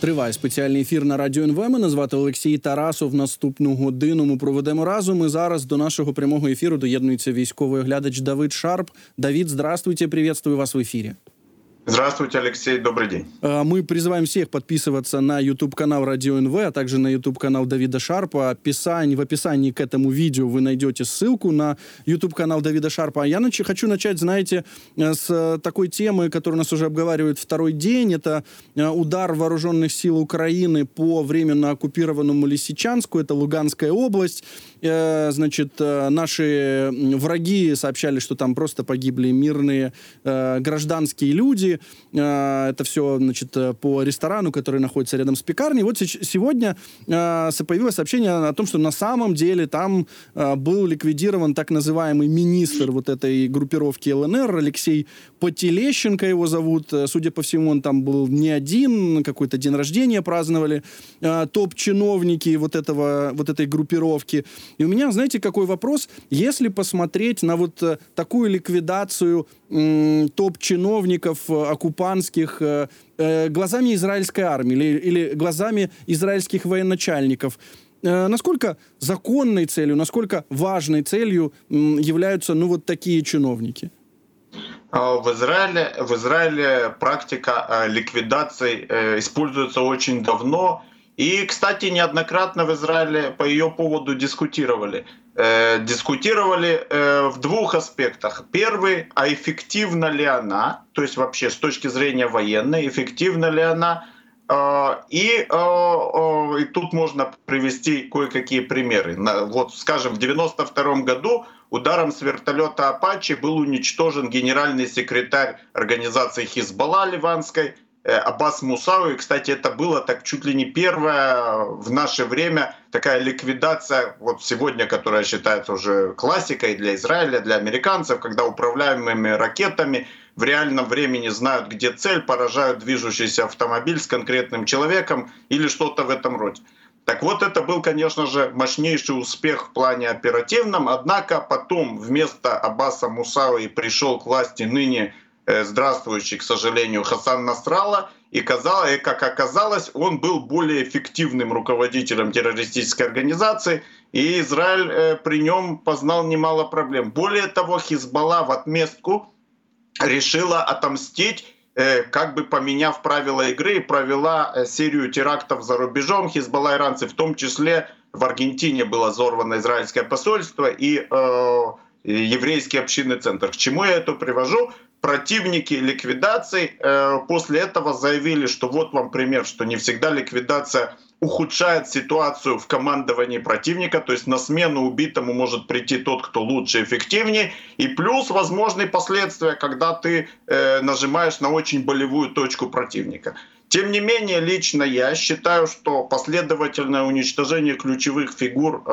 Триває спеціальний ефір на радіо НВ. Мене звати Олексій Тарасов. Наступну годину ми проведемо разом. І зараз до нашого прямого ефіру доєднується військовий оглядач Давид Шарп. Давід, здравствуйте, приветствую вас в ефірі. Здравствуйте, Алексей, добрый день. Мы призываем всех подписываться на YouTube-канал Радио НВ, а также на YouTube-канал Давида Шарпа. Описание, в описании к этому видео вы найдете ссылку на YouTube-канал Давида Шарпа. А я нач- хочу начать, знаете, с такой темы, которую нас уже обговаривают второй день. Это удар вооруженных сил Украины по временно оккупированному Лисичанску. Это Луганская область. Значит, наши враги сообщали, что там просто погибли мирные гражданские люди. Это все, значит, по ресторану, который находится рядом с пекарней. Вот сегодня появилось сообщение о том, что на самом деле там был ликвидирован так называемый министр вот этой группировки ЛНР, Алексей Потелещенко его зовут. Судя по всему, он там был не один, какой-то день рождения праздновали. Топ-чиновники вот, этого, вот этой группировки. И у меня, знаете, какой вопрос? Если посмотреть на вот такую ликвидацию топ-чиновников оккупантских глазами израильской армии или, или глазами израильских военачальников, насколько законной целью, насколько важной целью являются ну, вот такие чиновники? В Израиле, в Израиле практика ликвидации используется очень давно. И, кстати, неоднократно в Израиле по ее поводу дискутировали. Э, дискутировали э, в двух аспектах. Первый, а эффективна ли она, то есть вообще с точки зрения военной, эффективна ли она, э, и, и тут можно привести кое-какие примеры. Вот, скажем, в 92 году ударом с вертолета «Апачи» был уничтожен генеральный секретарь организации Хизбалла ливанской Аббас Мусау. И, кстати, это было так чуть ли не первая в наше время такая ликвидация, вот сегодня, которая считается уже классикой для Израиля, для американцев, когда управляемыми ракетами в реальном времени знают, где цель, поражают движущийся автомобиль с конкретным человеком или что-то в этом роде. Так вот, это был, конечно же, мощнейший успех в плане оперативном, однако потом вместо Аббаса Мусауи пришел к власти ныне здравствующий, к сожалению, Хасан Насрала, и, казалось, как оказалось, он был более эффективным руководителем террористической организации, и Израиль э, при нем познал немало проблем. Более того, Хизбалла в отместку решила отомстить как бы поменяв правила игры, провела серию терактов за рубежом. Хизбалла иранцы, в том числе в Аргентине было взорвано израильское посольство и э, еврейский общинный центр. К чему я это привожу? Противники ликвидаций э, после этого заявили, что вот вам пример, что не всегда ликвидация ухудшает ситуацию в командовании противника, то есть на смену убитому может прийти тот, кто лучше, эффективнее, и плюс возможные последствия, когда ты э, нажимаешь на очень болевую точку противника. Тем не менее, лично я считаю, что последовательное уничтожение ключевых фигур э,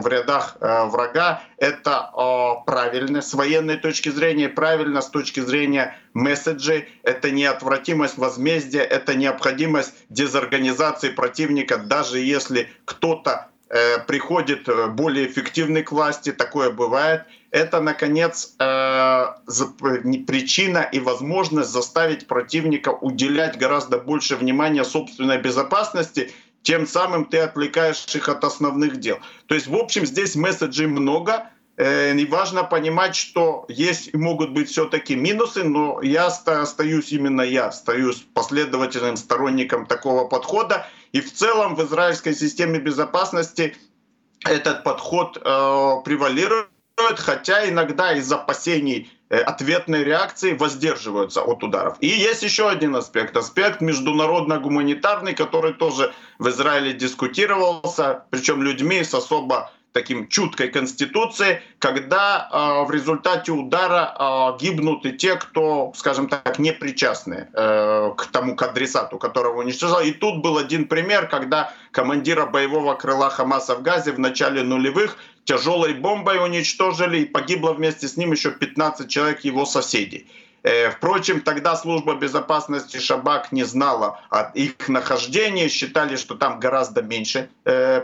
в рядах э, врага это э, правильно с военной точки зрения, правильно с точки зрения месседжей. Это неотвратимость возмездия, это необходимость дезорганизации противника, даже если кто-то приходит более эффективный к власти, такое бывает. Это, наконец, причина и возможность заставить противника уделять гораздо больше внимания собственной безопасности, тем самым ты отвлекаешь их от основных дел. То есть, в общем, здесь месседжей много, и важно понимать, что есть могут быть все-таки минусы, но я остаюсь именно я, остаюсь последовательным сторонником такого подхода. И в целом в израильской системе безопасности этот подход э, превалирует, хотя иногда из опасений ответной реакции воздерживаются от ударов. И есть еще один аспект, аспект международно-гуманитарный, который тоже в Израиле дискутировался, причем людьми с особо таким чуткой конституцией, когда э, в результате удара э, гибнут и те, кто, скажем так, не причастны э, к тому к адресату, которого уничтожал. И тут был один пример, когда командира боевого крыла Хамаса в Газе в начале нулевых тяжелой бомбой уничтожили, и погибло вместе с ним еще 15 человек его соседей. Впрочем, тогда служба безопасности Шабак не знала о их нахождении, считали, что там гораздо меньше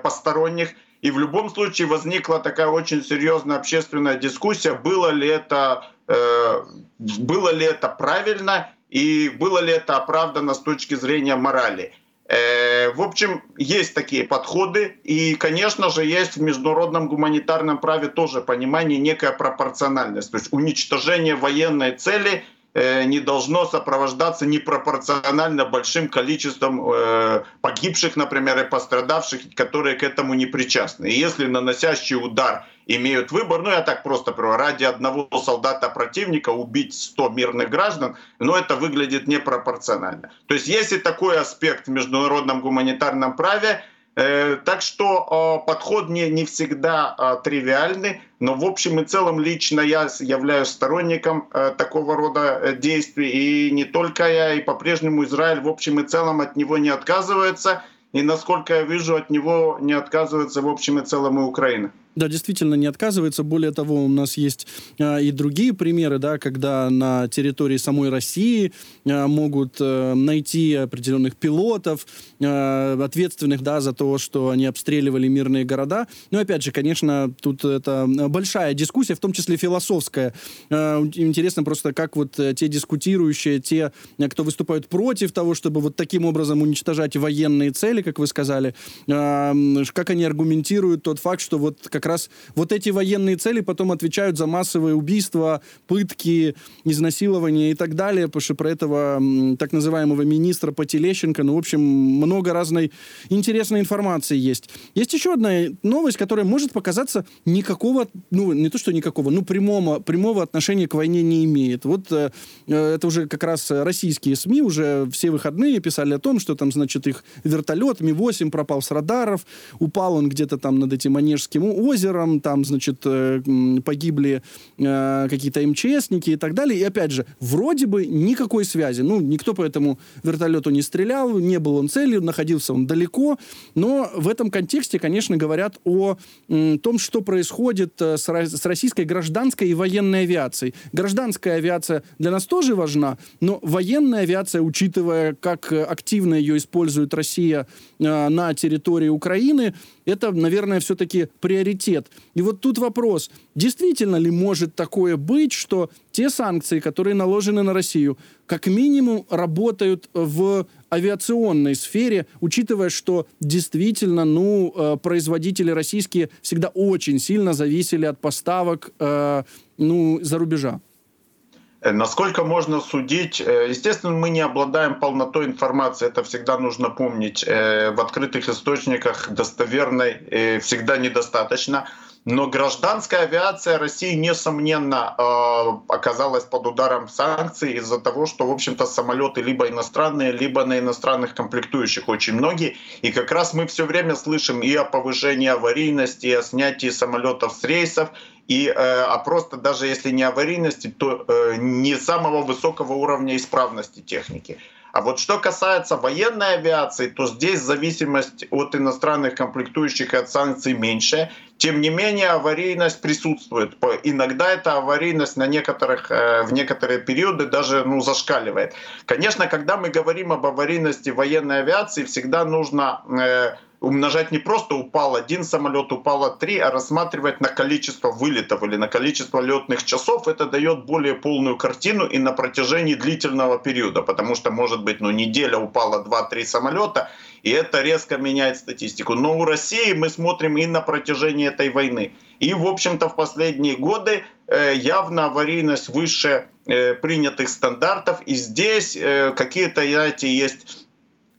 посторонних. И в любом случае возникла такая очень серьезная общественная дискуссия, было ли это, э, было ли это правильно и было ли это оправдано с точки зрения морали. Э, в общем, есть такие подходы, и, конечно же, есть в международном гуманитарном праве тоже понимание, некая пропорциональность. То есть уничтожение военной цели не должно сопровождаться непропорционально большим количеством э, погибших, например, и пострадавших, которые к этому не причастны. И если наносящий удар имеют выбор, ну я так просто говорю, ради одного солдата противника убить 100 мирных граждан, но это выглядит непропорционально. То есть есть такой аспект в международном гуманитарном праве, э, так что подход не, не всегда а, тривиальный, но в общем и целом лично я являюсь сторонником э, такого рода э, действий, и не только я, и по-прежнему Израиль в общем и целом от него не отказывается, и насколько я вижу, от него не отказывается в общем и целом и Украина. Да, действительно не отказывается. Более того, у нас есть а, и другие примеры, да, когда на территории самой России а, могут а, найти определенных пилотов, а, ответственных да, за то, что они обстреливали мирные города. Но опять же, конечно, тут это большая дискуссия, в том числе философская. А, интересно просто, как вот те дискутирующие, те, кто выступают против того, чтобы вот таким образом уничтожать военные цели, как вы сказали, а, как они аргументируют тот факт, что вот как раз вот эти военные цели потом отвечают за массовые убийства, пытки, изнасилования и так далее, потому что про этого так называемого министра Потелещенко, ну, в общем, много разной интересной информации есть. Есть еще одна новость, которая может показаться никакого, ну, не то, что никакого, ну, прямого, прямого отношения к войне не имеет. Вот э, э это уже как раз российские СМИ уже все выходные писали о том, что там, значит, их вертолет Ми-8 пропал с радаров, упал он где-то там над этим Онежским озером, озером, там, значит, э, погибли э, какие-то МЧСники и так далее. И опять же, вроде бы никакой связи. Ну, никто по этому вертолету не стрелял, не был он целью, находился он далеко. Но в этом контексте, конечно, говорят о том, что происходит э, с российской гражданской и военной авиацией. Гражданская авиация для нас тоже важна, но военная авиация, учитывая, как активно ее использует Россия на территории Украины, это, наверное, все-таки приоритет. И вот тут вопрос, действительно ли может такое быть, что те санкции, которые наложены на Россию, как минимум работают в авиационной сфере, учитывая, что действительно, ну, э, производители российские всегда очень сильно зависели от поставок, э, ну, за рубежа. Э, насколько можно судить, э, естественно, мы не обладаем полнотой информации, это всегда нужно помнить. Э, в открытых источниках достоверной всегда недостаточно. Но гражданская авиация России, несомненно, оказалась под ударом санкций из-за того, что, в общем-то, самолеты либо иностранные, либо на иностранных комплектующих очень многие. И как раз мы все время слышим и о повышении аварийности, и о снятии самолетов с рейсов, и, э, а просто даже если не аварийности, то э, не самого высокого уровня исправности техники. А вот что касается военной авиации, то здесь зависимость от иностранных комплектующих и от санкций меньше. Тем не менее, аварийность присутствует. Иногда эта аварийность на некоторых, э, в некоторые периоды даже ну, зашкаливает. Конечно, когда мы говорим об аварийности военной авиации, всегда нужно умножать не просто упал один самолет, упало три, а рассматривать на количество вылетов или на количество летных часов, это дает более полную картину и на протяжении длительного периода, потому что может быть ну, неделя упало 2-3 самолета, и это резко меняет статистику. Но у России мы смотрим и на протяжении этой войны. И, в общем-то, в последние годы э, явно аварийность выше э, принятых стандартов. И здесь э, какие-то, знаете, есть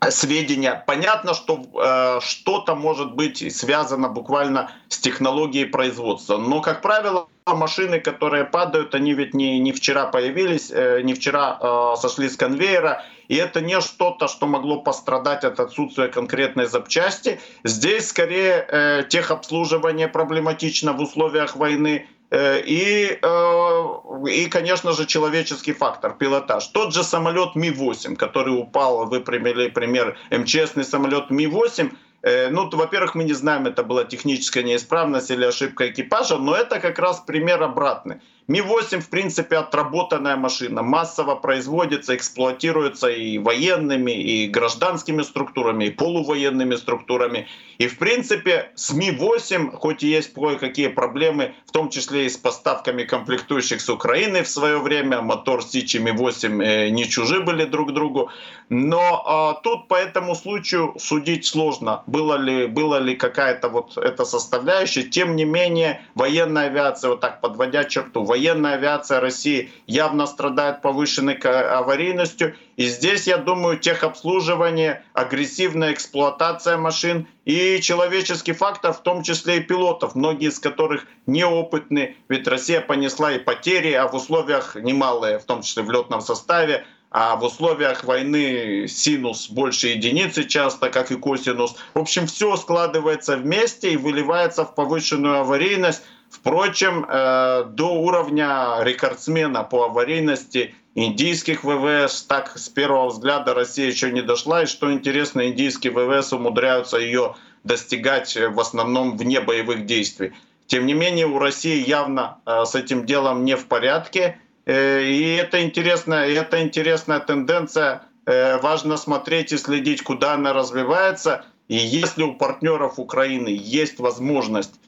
сведения. Понятно, что э, что-то может быть связано буквально с технологией производства. Но, как правило, машины, которые падают, они ведь не, не вчера появились, э, не вчера э, сошли с конвейера. И это не что-то, что могло пострадать от отсутствия конкретной запчасти. Здесь скорее э, техобслуживание проблематично в условиях войны и, э, и, конечно же, человеческий фактор, пилотаж. Тот же самолет Ми-8, который упал, вы привели пример, МЧСный самолет Ми-8, э, ну, во-первых, мы не знаем, это была техническая неисправность или ошибка экипажа, но это как раз пример обратный. Ми-8, в принципе, отработанная машина, массово производится, эксплуатируется и военными, и гражданскими структурами, и полувоенными структурами. И, в принципе, с Ми-8, хоть и есть кое-какие проблемы, в том числе и с поставками комплектующих с Украины в свое время, мотор Сичи Ми-8 э, не чужи были друг другу, но а, тут по этому случаю судить сложно, было ли, была ли какая-то вот эта составляющая. Тем не менее, военная авиация, вот так подводя черту, военная авиация России явно страдает повышенной аварийностью. И здесь, я думаю, техобслуживание, агрессивная эксплуатация машин и человеческий фактор, в том числе и пилотов, многие из которых неопытны, ведь Россия понесла и потери, а в условиях немалые, в том числе в летном составе, а в условиях войны синус больше единицы часто, как и косинус. В общем, все складывается вместе и выливается в повышенную аварийность. Впрочем, э, до уровня рекордсмена по аварийности индийских ВВС так с первого взгляда Россия еще не дошла. И что интересно, индийские ВВС умудряются ее достигать в основном вне боевых действий. Тем не менее, у России явно э, с этим делом не в порядке. Э, и это интересная, это интересная тенденция. Важно смотреть и следить, куда она развивается. И если у партнеров Украины есть возможность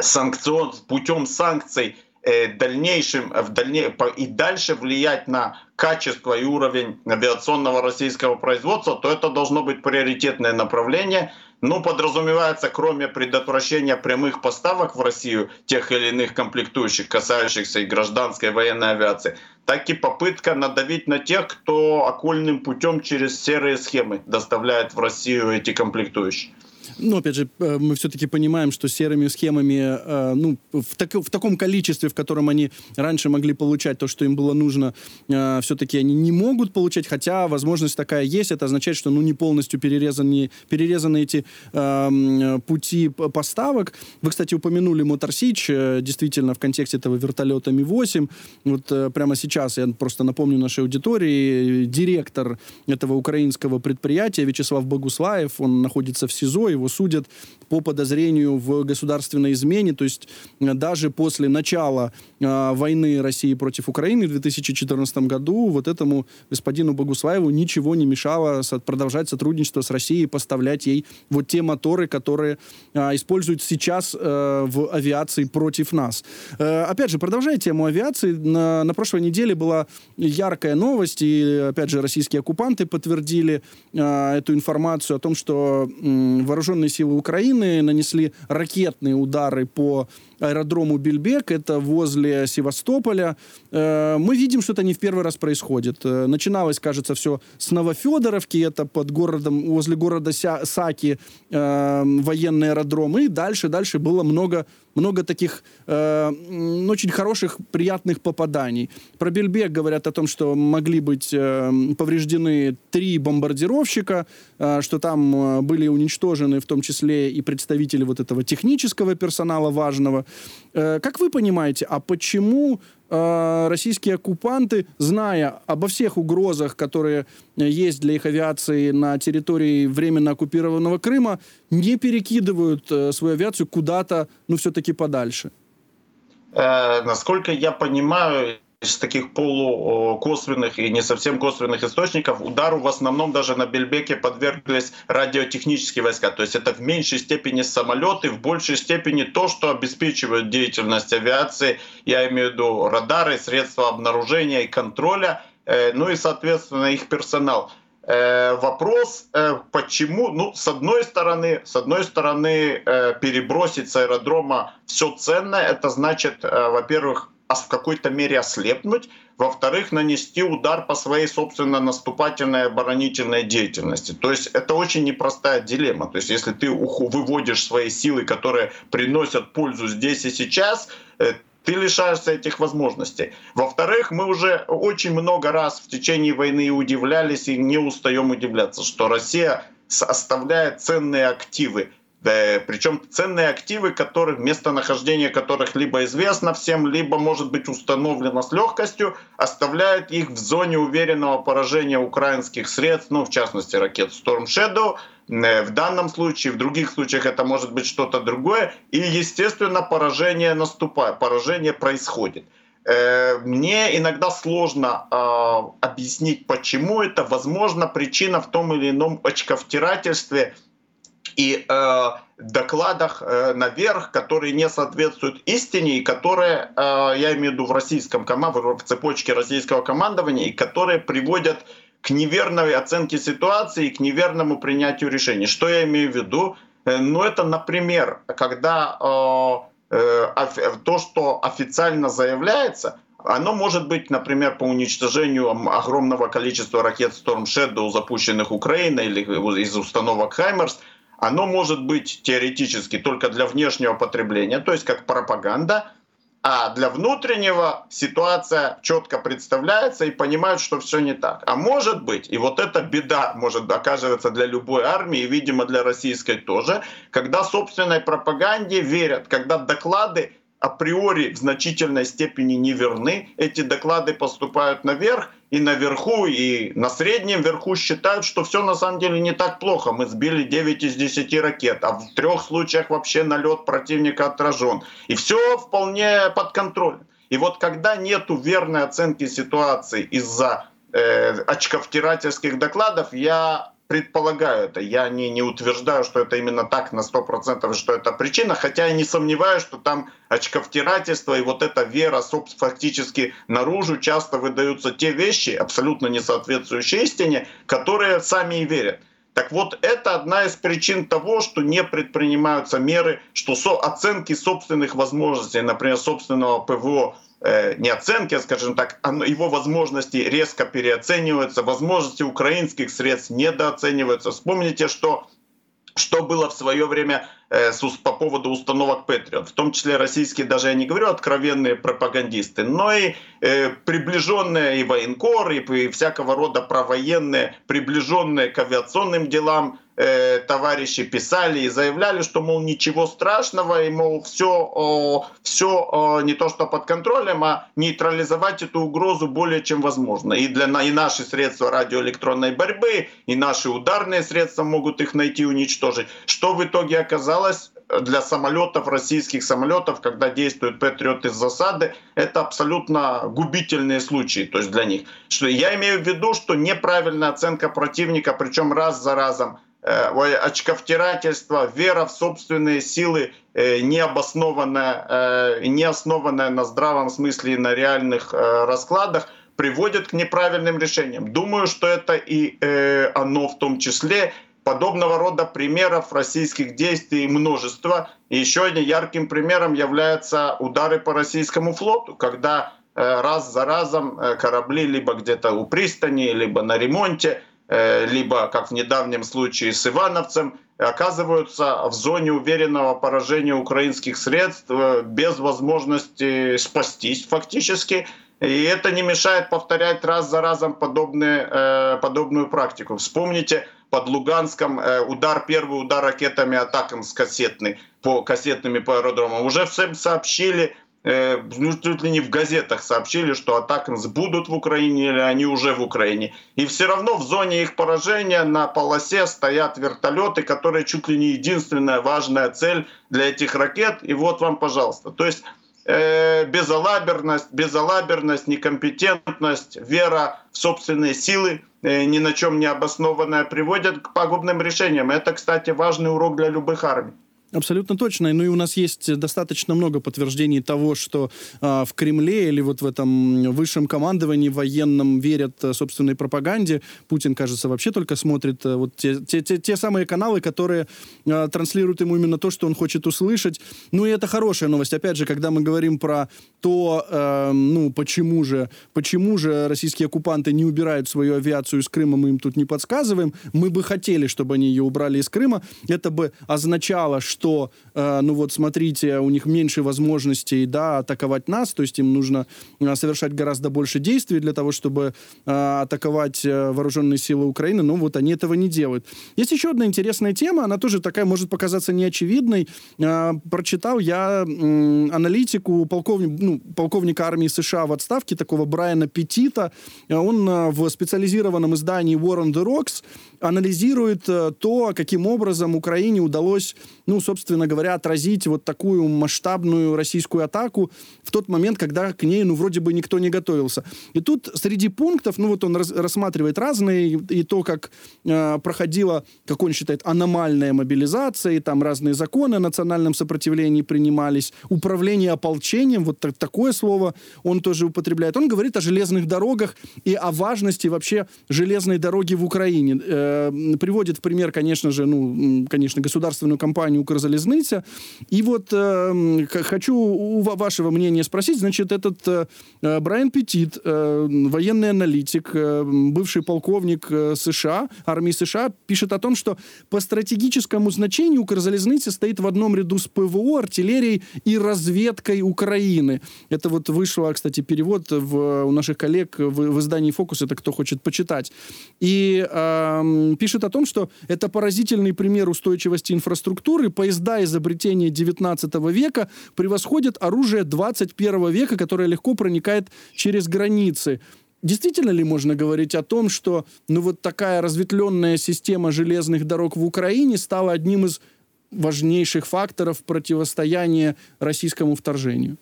санкцион, путем санкций э, дальнейшим, в дальне, и дальше влиять на качество и уровень авиационного российского производства, то это должно быть приоритетное направление – ну, подразумевается, кроме предотвращения прямых поставок в Россию тех или иных комплектующих, касающихся и гражданской и военной авиации, так и попытка надавить на тех, кто окольным путем через серые схемы доставляет в Россию эти комплектующие. Ну, опять же, э, мы все-таки понимаем, что серыми схемами, э, ну, в, так, в таком количестве, в котором они раньше могли получать то, что им было нужно, э, все-таки они не могут получать, хотя возможность такая есть. Это означает, что, ну, не полностью перерезаны, перерезаны эти э, пути поставок. Вы, кстати, упомянули Мотор Сич, действительно, в контексте этого вертолета Ми-8. Вот прямо сейчас, я просто напомню нашей аудитории, директор этого украинского предприятия Вячеслав Богуслаев, он находится в СИЗО, его судят по подозрению в государственной измене. То есть э, даже после начала э, войны России против Украины в 2014 году вот этому господину Богуслаеву ничего не мешало продолжать сотрудничество с Россией, поставлять ей вот те моторы, которые э, используют сейчас э, в авиации против нас. Э, опять же, продолжая тему авиации, на, на прошлой неделе была яркая новость, и опять же российские оккупанты подтвердили э, эту информацию о том, что э, вооруженные силы Украины нанесли ракетные удары по аэродрому Бельбек, это возле Севастополя. Э, мы видим, что это не в первый раз происходит. Э, начиналось, кажется, все с Новофедоровки, это под городом, возле города Саки э, военный аэродром, и дальше, дальше было много много таких э, очень хороших, приятных попаданий. Про Бельбек говорят о том, что могли быть э, повреждены три бомбардировщика, э, что там э, были уничтожены в том числе и представители вот этого технического персонала важного. Э, как вы понимаете, а почему э, российские оккупанты, зная обо всех угрозах, которые есть для их авиации на территории временно оккупированного Крыма, не перекидывают э, свою авиацию куда-то, ну, все-таки подальше? Э, насколько я понимаю, из таких полукосвенных и не совсем косвенных источников удару в основном даже на Бельбеке подверглись радиотехнические войска. То есть это в меньшей степени самолеты, в большей степени то, что обеспечивает деятельность авиации. Я имею в виду радары, средства обнаружения и контроля, э, ну и, соответственно, их персонал. Э, вопрос, э, почему, ну, с одной стороны, с одной стороны, перебросить с аэродрома все ценное, это значит, во-первых, в какой-то мере ослепнуть, во-вторых, нанести удар по своей собственно наступательной оборонительной деятельности. То есть это очень непростая дилемма. То есть если ты выводишь свои силы, которые приносят пользу здесь и сейчас, э, ты лишаешься этих возможностей. Во-вторых, мы уже очень много раз в течение войны удивлялись и не устаем удивляться, что Россия оставляет ценные активы причем ценные активы, которых, местонахождение которых либо известно всем, либо может быть установлено с легкостью, оставляют их в зоне уверенного поражения украинских средств, ну, в частности, ракет Storm Shadow. Э, в данном случае, в других случаях это может быть что-то другое. И, естественно, поражение наступает, поражение происходит. Э, мне иногда сложно э, объяснить, почему это. Возможно, причина в том или ином очковтирательстве и э, докладах э, наверх, которые не соответствуют истине и которые, э, я имею в виду в российском команде, в цепочке российского командования, и которые приводят к неверной оценке ситуации и к неверному принятию решений. Что я имею в виду? Э, ну, это, например, когда э, э, то, что официально заявляется, оно может быть, например, по уничтожению огромного количества ракет Storm Shadow, запущенных Украиной или из установок Хаймерс, оно может быть теоретически только для внешнего потребления, то есть как пропаганда, а для внутреннего ситуация четко представляется и понимают, что все не так. А может быть, и вот эта беда может оказываться для любой армии, и, видимо, для российской тоже, когда собственной пропаганде верят, когда доклады априори в значительной степени неверны, эти доклады поступают наверх, и наверху, и на среднем верху считают, что все на самом деле не так плохо. Мы сбили 9 из 10 ракет, а в трех случаях вообще налет противника отражен. И все вполне под контролем. И вот когда нет верной оценки ситуации из-за э, очковтирательских докладов, я предполагаю это. Я не, не утверждаю, что это именно так на 100%, что это причина, хотя я не сомневаюсь, что там очковтирательство и вот эта вера фактически наружу часто выдаются те вещи, абсолютно не соответствующие истине, которые сами и верят. Так вот, это одна из причин того, что не предпринимаются меры, что со оценки собственных возможностей, например, собственного ПВО Э, не оценки, а, скажем так, его возможности резко переоцениваются, возможности украинских средств недооцениваются. Вспомните, что что было в свое время по поводу установок Патриот. В том числе российские, даже я не говорю откровенные пропагандисты, но и э, приближенные и военкоры, и всякого рода провоенные, приближенные к авиационным делам э, товарищи писали и заявляли, что, мол, ничего страшного, и, мол, все, все не то что под контролем, а нейтрализовать эту угрозу более чем возможно. И, для, и наши средства радиоэлектронной борьбы, и наши ударные средства могут их найти и уничтожить. Что в итоге оказалось? Для самолетов, российских самолетов, когда действуют Патриот из засады, это абсолютно губительные случаи то есть для них. Что я имею в виду, что неправильная оценка противника, причем раз за разом, Э, очковтирательство, вера в собственные силы, э, необоснованная, э, не основанная на здравом смысле и на реальных раскладах, приводит к неправильным решениям. Думаю, что это и оно в том числе. Подобного рода примеров российских действий множество. И еще одним ярким примером являются удары по российскому флоту, когда раз за разом корабли либо где-то у пристани, либо на ремонте Э, либо, как в недавнем случае с Ивановцем, оказываются в зоне уверенного поражения украинских средств э, без возможности спастись фактически. И это не мешает повторять раз за разом подобные, э, подобную практику. Вспомните, под Луганском удар, первый удар ракетами атакам с кассетный, по кассетными по аэродромам. Уже всем сообщили, э, ну, чуть ли не в газетах сообщили, что атакамс будут в Украине или они уже в Украине. И все равно в зоне их поражения на полосе стоят вертолеты, которые чуть ли не единственная важная цель для этих ракет. И вот вам, пожалуйста. То есть э, безалаберность, безалаберность, некомпетентность, вера в собственные силы, э, ни на чем не обоснованная, приводят к пагубным решениям. Это, кстати, важный урок для любых армий. Абсолютно точно. Ну и у нас есть достаточно много подтверждений того, что э, в Кремле или вот в этом высшем командовании военном верят э, собственной пропаганде. Путин, кажется, вообще только смотрит э, вот те, те, те, те самые каналы, которые э, транслируют ему именно то, что он хочет услышать. Ну и это хорошая новость. Опять же, когда мы говорим про то, э, ну почему же, почему же российские оккупанты не убирают свою авиацию из Крыма, мы им тут не подсказываем. Мы бы хотели, чтобы они ее убрали из Крыма. Это бы означало, что что, э, ну вот смотрите, у них меньше возможностей, да, атаковать нас, то есть им нужно э, совершать гораздо больше действий для того, чтобы э, атаковать э, вооруженные силы Украины, но вот они этого не делают. Есть еще одна интересная тема, она тоже такая может показаться неочевидной. Э, прочитал я э, аналитику полковника, ну, полковника армии США в отставке, такого Брайана Петита. Он э, в специализированном издании War on the Rocks анализирует э, то, каким образом Украине удалось, ну, собственно говоря, отразить вот такую масштабную российскую атаку в тот момент, когда к ней, ну, вроде бы никто не готовился. И тут среди пунктов, ну, вот он раз, рассматривает разные, и, то, как э, проходила, как он считает, аномальная мобилизация, и там разные законы о национальном сопротивлении принимались, управление ополчением, вот так, такое слово он тоже употребляет. Он говорит о железных дорогах и о важности вообще железной дороги в Украине. Э, приводит в пример, конечно же, ну, конечно, государственную компанию «Укрзалезница». И вот э, хочу у вашего мнения спросить, значит, этот э, э, Брайан Петит, э, военный аналитик, э, бывший полковник э, США, армии США, пишет о том, что по стратегическому значению «Укрзалезница» стоит в одном ряду с ПВО, артиллерией и разведкой Украины. Это вот вышло, кстати, перевод в, у наших коллег в, в издании «Фокус», это кто хочет почитать. И э, пишет о том, что это поразительный пример устойчивости инфраструктуры. Поезда изобретения 19 века превосходят оружие 21 века, которое легко проникает через границы. Действительно ли можно говорить о том, что ну, вот такая разветвленная система железных дорог в Украине стала одним из важнейших факторов противостояния российскому вторжению?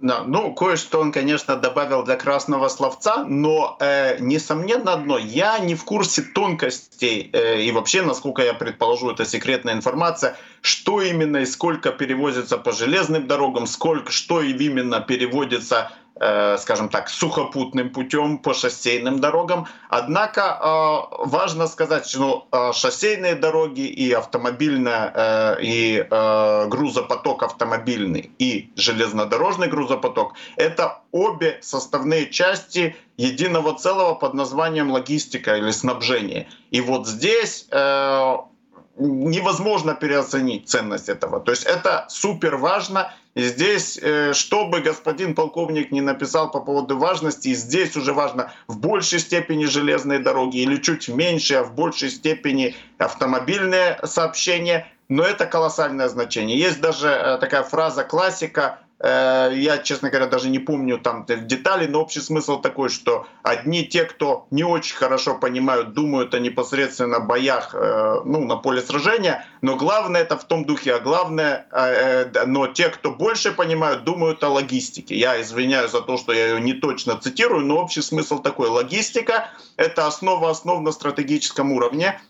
Да, ну, кое-что он, конечно, добавил для красного словца, но, э, несомненно, одно, я не в курсе тонкостей э, и вообще, насколько я предположу, это секретная информация, что именно и сколько перевозится по железным дорогам, сколько, что именно переводится скажем так, сухопутным путем по шоссейным дорогам. Однако э, важно сказать, что э, шоссейные дороги и автомобильная и грузопоток автомобильный и железнодорожный грузопоток — это обе составные части единого целого под названием логистика или снабжение. И вот здесь невозможно переоценить ценность этого. То есть это супер важно. И здесь, э, что бы господин полковник не написал по поводу важности, здесь уже важно в большей степени железные дороги или чуть меньше, а в большей степени автомобильное сообщение. Но это колоссальное значение. Есть даже э, такая фраза классика я, честно говоря, даже не помню там детали, но общий смысл такой, что одни те, кто не очень хорошо понимают, думают о непосредственно боях э, ну, на поле сражения, но главное это в том духе, а главное, э, но те, кто больше понимают, думают о логистике. Я извиняюсь за то, что я ее не точно цитирую, но общий смысл такой. Логистика — это основа основ на стратегическом уровне,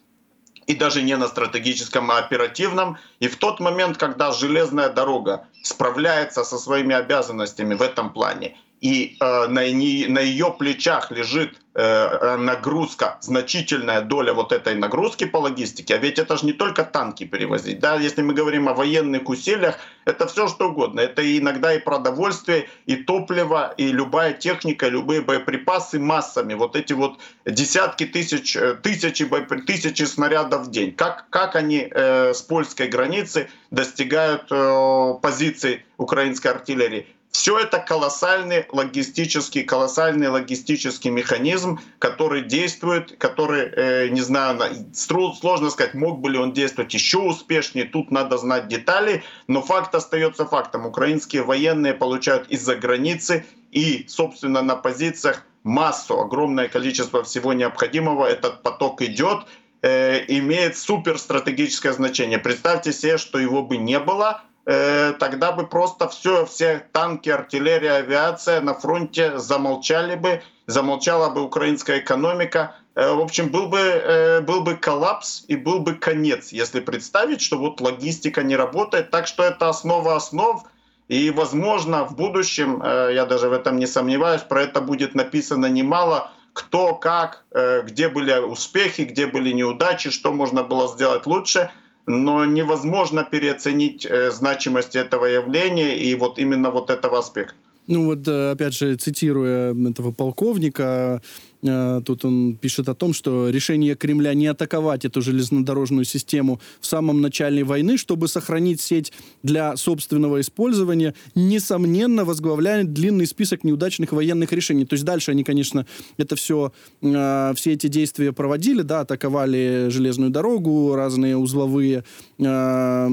и даже не на стратегическом, а оперативном. И в тот момент, когда железная дорога справляется со своими обязанностями в этом плане, и э, на, не, на ее плечах лежит э, нагрузка, значительная доля вот этой нагрузки по логистике, а ведь это же не только танки перевозить, да, если мы говорим о военных усилиях, это все что угодно, это иногда и продовольствие, и топливо, и любая техника, любые боеприпасы массами, вот эти вот десятки тысяч, э, тысячи, тысячи снарядов в день, как, как они э, с польской границы достигают э, позиций украинской артиллерии, все это колоссальный логистический, колоссальный логистический механизм, который действует, который, э, не знаю, сложно сказать, мог бы ли он действовать еще успешнее, тут надо знать детали, но факт остается фактом. Украинские военные получают из-за границы и, собственно, на позициях массу, огромное количество всего необходимого. Этот поток идет, э, имеет суперстратегическое значение. Представьте себе, что его бы не было, Э, тогда бы просто все, все танки, артиллерия, авиация на фронте замолчали бы, замолчала бы украинская экономика. Э, в общем, был бы, э, был бы коллапс и был бы конец, если представить, что вот логистика не работает. Так что это основа основ. И, возможно, в будущем, я даже в этом не сомневаюсь, про это будет написано немало, кто, как, где были успехи, где были неудачи, что можно было сделать лучше – но невозможно переоценить э, значимость этого явления и вот именно вот этого аспекта. Ну вот, э, опять же, цитируя этого полковника, тут он пишет о том, что решение Кремля не атаковать эту железнодорожную систему в самом начале войны, чтобы сохранить сеть для собственного использования, несомненно возглавляет длинный список неудачных военных решений. То есть дальше они, конечно, это все, э, все эти действия проводили, да, атаковали железную дорогу, разные узловые э,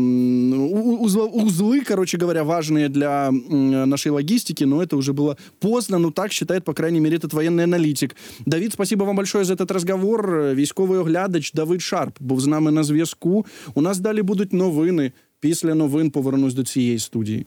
узлы, короче говоря, важные для нашей логистики, но это уже было поздно, ну так считает, по крайней мере, этот военный аналитик. Давід, спасибо вам большое за этот разговор. Військовий оглядач Давид Шарп був з нами на зв'язку. У нас далі будуть новини. Після новин повернусь до цієї студії.